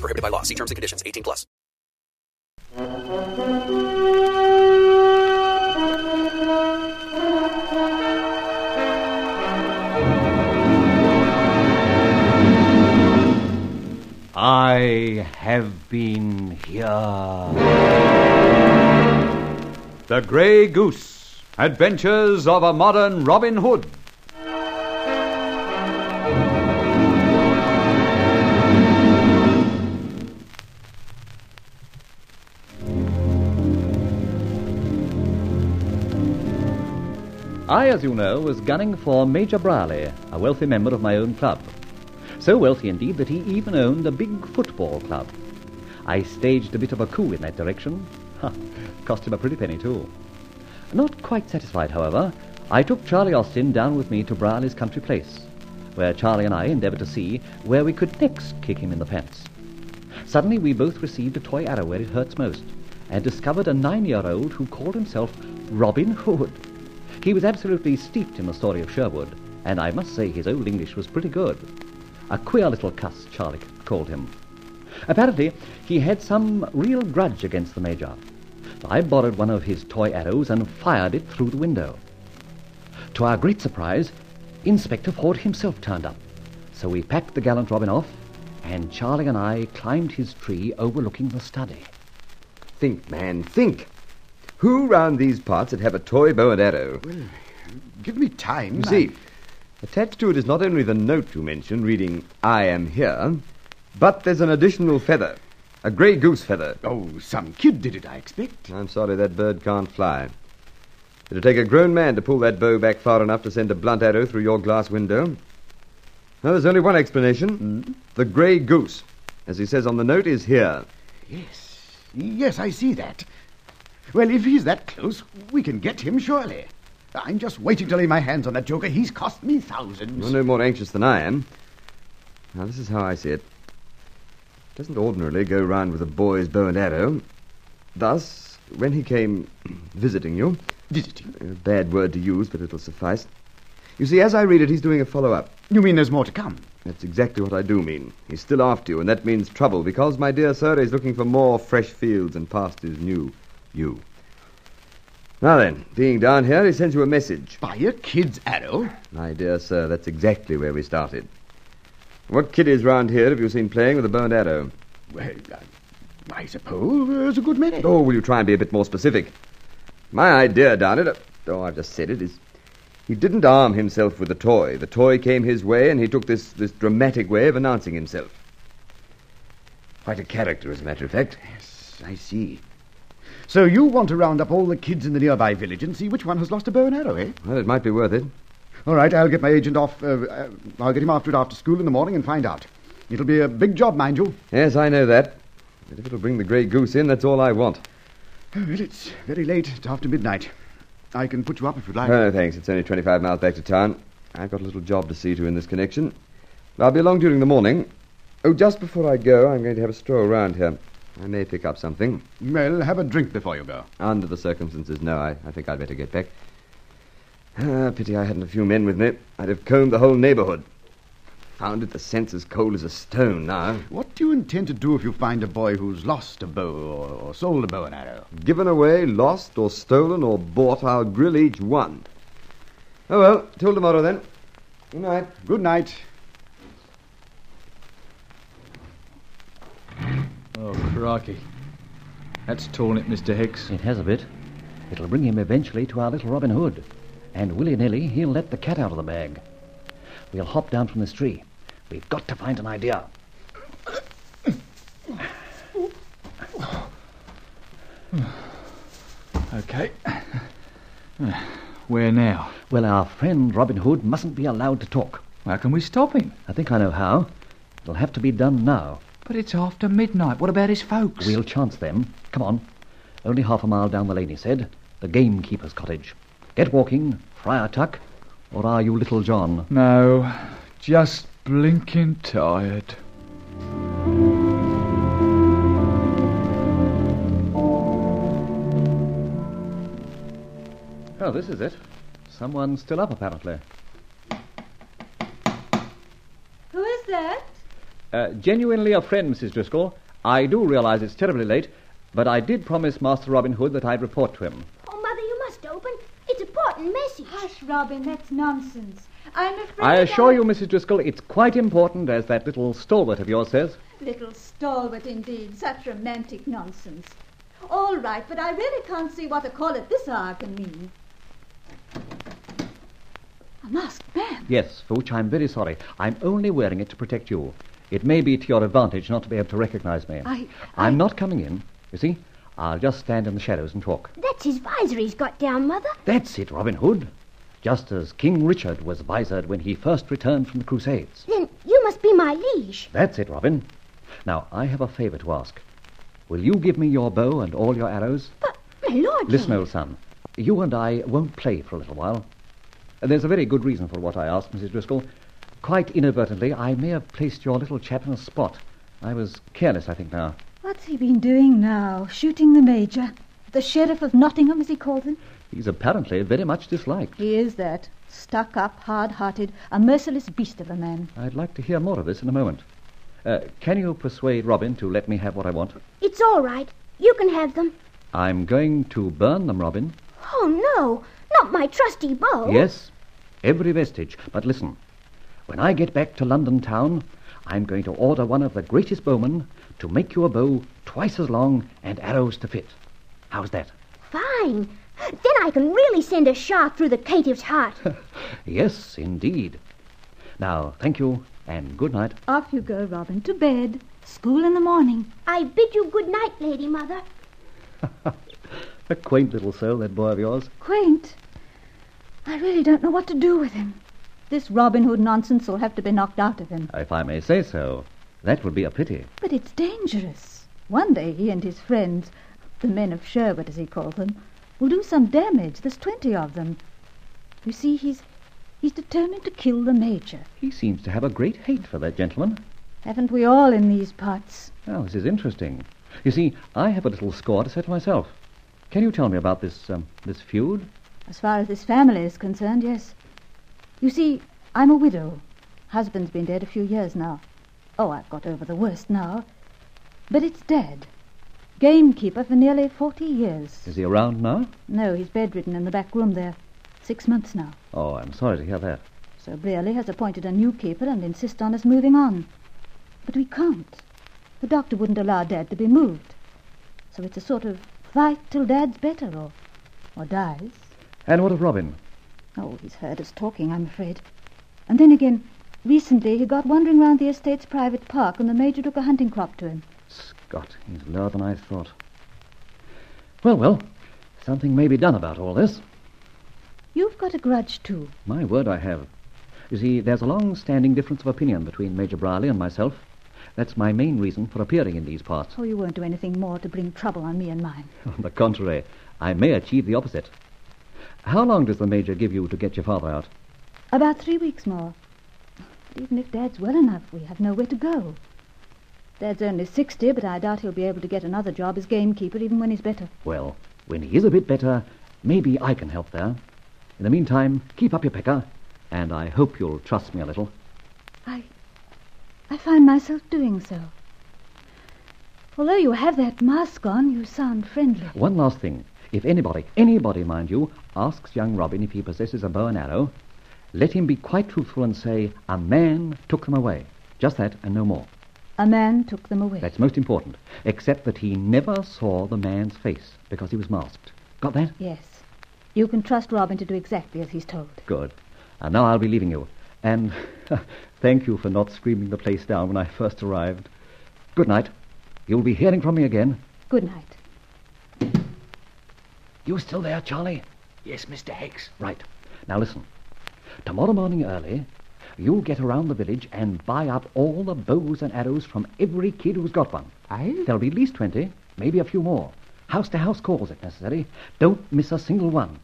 Prohibited by law. See terms and conditions. 18 plus. I have been here. The Grey Goose Adventures of a Modern Robin Hood. I, as you know, was gunning for Major Brierley, a wealthy member of my own club. So wealthy indeed that he even owned a big football club. I staged a bit of a coup in that direction. Cost him a pretty penny, too. Not quite satisfied, however, I took Charlie Austin down with me to Brierley's country place, where Charlie and I endeavored to see where we could next kick him in the pants. Suddenly, we both received a toy arrow where it hurts most, and discovered a nine-year-old who called himself Robin Hood. He was absolutely steeped in the story of Sherwood, and I must say his old English was pretty good. A queer little cuss, Charlie called him. Apparently, he had some real grudge against the Major. I borrowed one of his toy arrows and fired it through the window. To our great surprise, Inspector Ford himself turned up. So we packed the gallant Robin off, and Charlie and I climbed his tree overlooking the study. Think, man, think. Who round these parts would have a toy bow and arrow? Well, Give me time. You see, attached to it is not only the note you mentioned, reading, I am here, but there's an additional feather. A grey goose feather. Oh, some kid did it, I expect. I'm sorry that bird can't fly. It'll take a grown man to pull that bow back far enough to send a blunt arrow through your glass window. Now, there's only one explanation. Hmm? The grey goose, as he says on the note, is here. Yes, yes, I see that. Well, if he's that close, we can get him, surely. I'm just waiting to lay my hands on that joker. He's cost me thousands. You're no more anxious than I am. Now, this is how I see it. Doesn't ordinarily go round with a boy's bow and arrow. Thus, when he came visiting you, Visiting. a bad word to use, but it'll suffice. You see, as I read it, he's doing a follow-up. You mean there's more to come? That's exactly what I do mean. He's still after you, and that means trouble, because, my dear sir, he's looking for more fresh fields and pastures new. You. Now then, being down here, he sends you a message. By a kid's arrow? My dear sir, that's exactly where we started. What kiddies round here have you seen playing with a bow and arrow? Well, I, I suppose there's a good many. Oh, will you try and be a bit more specific? My idea down it, oh, I've just said it, is he didn't arm himself with a toy. The toy came his way, and he took this, this dramatic way of announcing himself. Quite a character, as a matter of fact. Yes, I see. So you want to round up all the kids in the nearby village and see which one has lost a bow and arrow, eh? Well, it might be worth it. All right, I'll get my agent off. Uh, uh, I'll get him after it after school in the morning and find out. It'll be a big job, mind you. Yes, I know that. But if it'll bring the grey goose in, that's all I want. Oh, well, it's very late. It's after midnight. I can put you up if you'd like. Oh, thanks. It's only 25 miles back to town. I've got a little job to see to in this connection. I'll be along during the morning. Oh, just before I go, I'm going to have a stroll round here. I may pick up something. Well, have a drink before you go. Under the circumstances, no, I, I think I'd better get back. Ah, pity I hadn't a few men with me. I'd have combed the whole neighborhood. Found it the scent's as cold as a stone now. What do you intend to do if you find a boy who's lost a bow or, or sold a bow and arrow? Given away, lost, or stolen, or bought, I'll grill each one. Oh, well, till tomorrow then. Good night. Good night. Crikey. That's torn it, Mr. Hicks. It has a bit. It'll bring him eventually to our little Robin Hood. And willy-nilly, he'll let the cat out of the bag. We'll hop down from this tree. We've got to find an idea. Okay. Where now? Well, our friend Robin Hood mustn't be allowed to talk. How can we stop him? I think I know how. It'll have to be done now. But it's after midnight. What about his folks? We'll chance them. Come on. Only half a mile down the lane, he said. The gamekeeper's cottage. Get walking, Friar Tuck. Or are you Little John? No, just blinking tired. Oh, this is it. Someone's still up, apparently. Who is that? Uh, genuinely a friend, Mrs. Driscoll. I do realize it's terribly late, but I did promise Master Robin Hood that I'd report to him. Oh, Mother, you must open. It's a important message. Hush, Robin, that's nonsense. I'm afraid. I assure you, Mrs. Driscoll, it's quite important, as that little stalwart of yours says. Little stalwart indeed. Such romantic nonsense. All right, but I really can't see what a call at this hour can mean. A masked man. Yes, for which I'm very sorry. I'm only wearing it to protect you. It may be to your advantage not to be able to recognize me. I. I'm not coming in. You see, I'll just stand in the shadows and talk. That's his visor he's got down, Mother. That's it, Robin Hood. Just as King Richard was visored when he first returned from the Crusades. Then you must be my liege. That's it, Robin. Now, I have a favor to ask. Will you give me your bow and all your arrows? But, my lord. Listen, old son. You and I won't play for a little while. There's a very good reason for what I asked, Mrs. Driscoll. Quite inadvertently, I may have placed your little chap in a spot. I was careless, I think, now. What's he been doing now? Shooting the Major? The Sheriff of Nottingham, as he calls him? He's apparently very much disliked. He is that. Stuck up, hard hearted, a merciless beast of a man. I'd like to hear more of this in a moment. Uh, can you persuade Robin to let me have what I want? It's all right. You can have them. I'm going to burn them, Robin. Oh, no. Not my trusty bow. Yes, every vestige. But listen. When I get back to London town, I'm going to order one of the greatest bowmen to make you a bow twice as long and arrows to fit. How's that? Fine. Then I can really send a shot through the caitiff's heart. Yes, indeed. Now, thank you, and good night. Off you go, Robin, to bed. School in the morning. I bid you good night, Lady Mother. A quaint little soul, that boy of yours. Quaint. I really don't know what to do with him. This Robin Hood nonsense will have to be knocked out of him. If I may say so, that would be a pity. But it's dangerous. One day he and his friends, the men of Sherwood as he called them, will do some damage. There's twenty of them. You see, he's he's determined to kill the Major. He seems to have a great hate for that gentleman. Haven't we all in these parts? Well, this is interesting. You see, I have a little score to settle myself. Can you tell me about this um, this feud? As far as this family is concerned, yes. You see, I'm a widow. Husband's been dead a few years now. Oh, I've got over the worst now. But it's dead. Gamekeeper for nearly 40 years. Is he around now? No, he's bedridden in the back room there. Six months now. Oh, I'm sorry to hear that. So Brierley has appointed a new keeper and insists on us moving on. But we can't. The doctor wouldn't allow Dad to be moved. So it's a sort of fight till Dad's better or, or dies. And what of Robin? Oh, he's heard us talking, I'm afraid. And then again, recently he got wandering round the estate's private park and the Major took a hunting crop to him. Scott, he's lower than I thought. Well, well, something may be done about all this. You've got a grudge, too. My word, I have. You see, there's a long-standing difference of opinion between Major Brierley and myself. That's my main reason for appearing in these parts. Oh, you won't do anything more to bring trouble on me and mine. On the contrary, I may achieve the opposite. How long does the Major give you to get your father out? About three weeks more. But even if Dad's well enough, we have nowhere to go. Dad's only 60, but I doubt he'll be able to get another job as gamekeeper even when he's better. Well, when he is a bit better, maybe I can help there. In the meantime, keep up your pecker, and I hope you'll trust me a little. I. I find myself doing so. Although you have that mask on, you sound friendly. One last thing. If anybody, anybody, mind you, asks young Robin if he possesses a bow and arrow, let him be quite truthful and say, a man took them away. Just that and no more. A man took them away. That's most important. Except that he never saw the man's face because he was masked. Got that? Yes. You can trust Robin to do exactly as he's told. Good. And now I'll be leaving you. And thank you for not screaming the place down when I first arrived. Good night. You'll be hearing from me again. Good night. You still there, Charlie? Yes, Mr. Hex. Right. Now listen. Tomorrow morning early, you'll get around the village and buy up all the bows and arrows from every kid who's got one. Eh? There'll be at least twenty, maybe a few more. House to house calls if necessary. Don't miss a single one.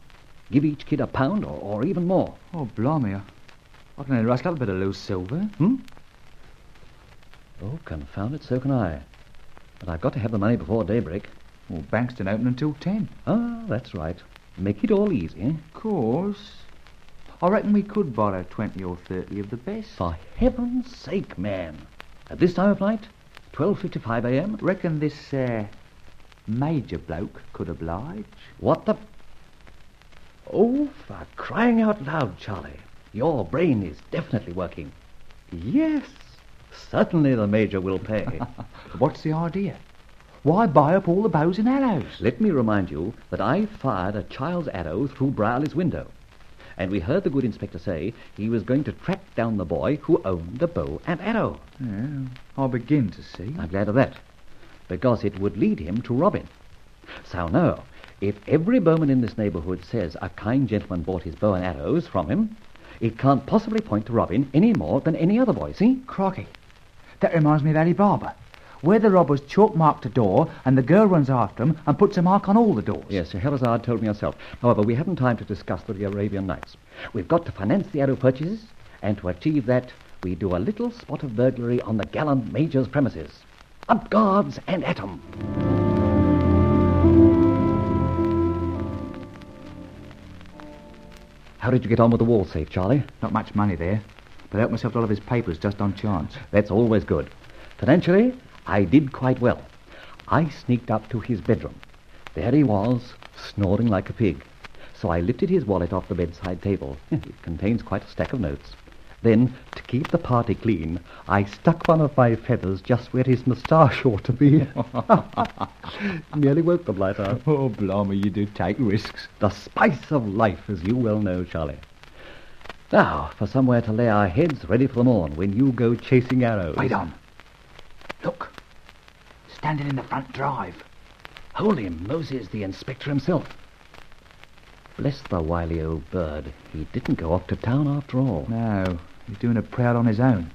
Give each kid a pound or, or even more. Oh, blimey. I I can only rustle up a bit of loose silver. Hmm? Oh, confound it, so can I. But I've got to have the money before daybreak. Well, banks don't open until ten. Ah, that's right. Make it all easy. Of course. I reckon we could borrow twenty or thirty of the best. For heaven's sake, man. At this time of night? 12.55 a.m.? Reckon this, uh, major bloke could oblige. What the... Oh, for crying out loud, Charlie. Your brain is definitely working. Yes, certainly the Major will pay. What's the idea? Why buy up all the bows and arrows? Let me remind you that I fired a child's arrow through Brierley's window. And we heard the good inspector say he was going to track down the boy who owned the bow and arrow. Yeah, I begin to see. I'm glad of that, because it would lead him to Robin. So now, if every bowman in this neighborhood says a kind gentleman bought his bow and arrows from him, it can't possibly point to Robin any more than any other boy, see? Crocky. That reminds me of Ali Baba. Where the robbers chalk marked a door and the girl runs after them and puts a mark on all the doors. Yes, Scheherazade told me herself. However, we haven't time to discuss the Arabian Nights. We've got to finance the arrow purchases, and to achieve that, we do a little spot of burglary on the gallant Major's premises. Up guards and at 'em. How did you get on with the wall safe, Charlie? Not much money there, but I helped myself to all of his papers just on chance. That's always good. Financially, I did quite well. I sneaked up to his bedroom. There he was, snoring like a pig. So I lifted his wallet off the bedside table. it contains quite a stack of notes. Then, to keep the party clean, I stuck one of my feathers just where his moustache ought to be. Nearly woke the blight out. Oh, blimey, you do take risks. The spice of life, as you well know, Charlie. Now, for somewhere to lay our heads ready for the morn when you go chasing arrows. Wait on. Look. Standing in the front drive. Holy Moses, the inspector himself. Bless the wily old bird. He didn't go off to town after all. No, he's doing a proud on his own.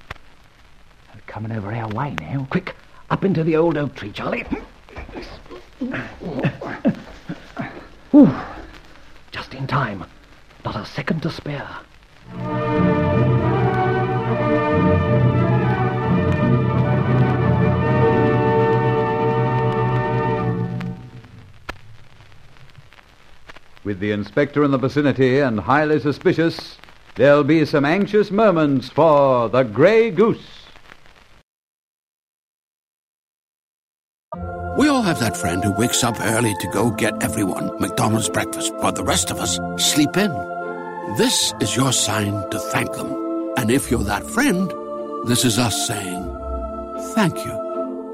They're coming over our way now. Quick, up into the old oak tree, Charlie. Just in time. Not a second to spare. With the inspector in the vicinity and highly suspicious, there'll be some anxious moments for the Grey Goose. We all have that friend who wakes up early to go get everyone McDonald's breakfast, while the rest of us sleep in. This is your sign to thank them. And if you're that friend, this is us saying thank you.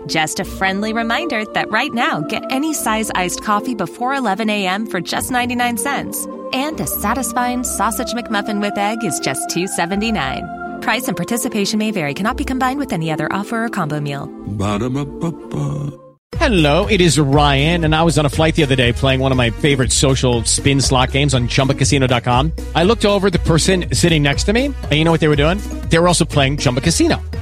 Just a friendly reminder that right now, get any size iced coffee before 11 a.m. for just 99 cents. And a satisfying sausage McMuffin with egg is just $2.79. Price and participation may vary, cannot be combined with any other offer or combo meal. Ba-da-ba-ba-ba. Hello, it is Ryan, and I was on a flight the other day playing one of my favorite social spin slot games on chumbacasino.com. I looked over the person sitting next to me, and you know what they were doing? They were also playing Chumba Casino.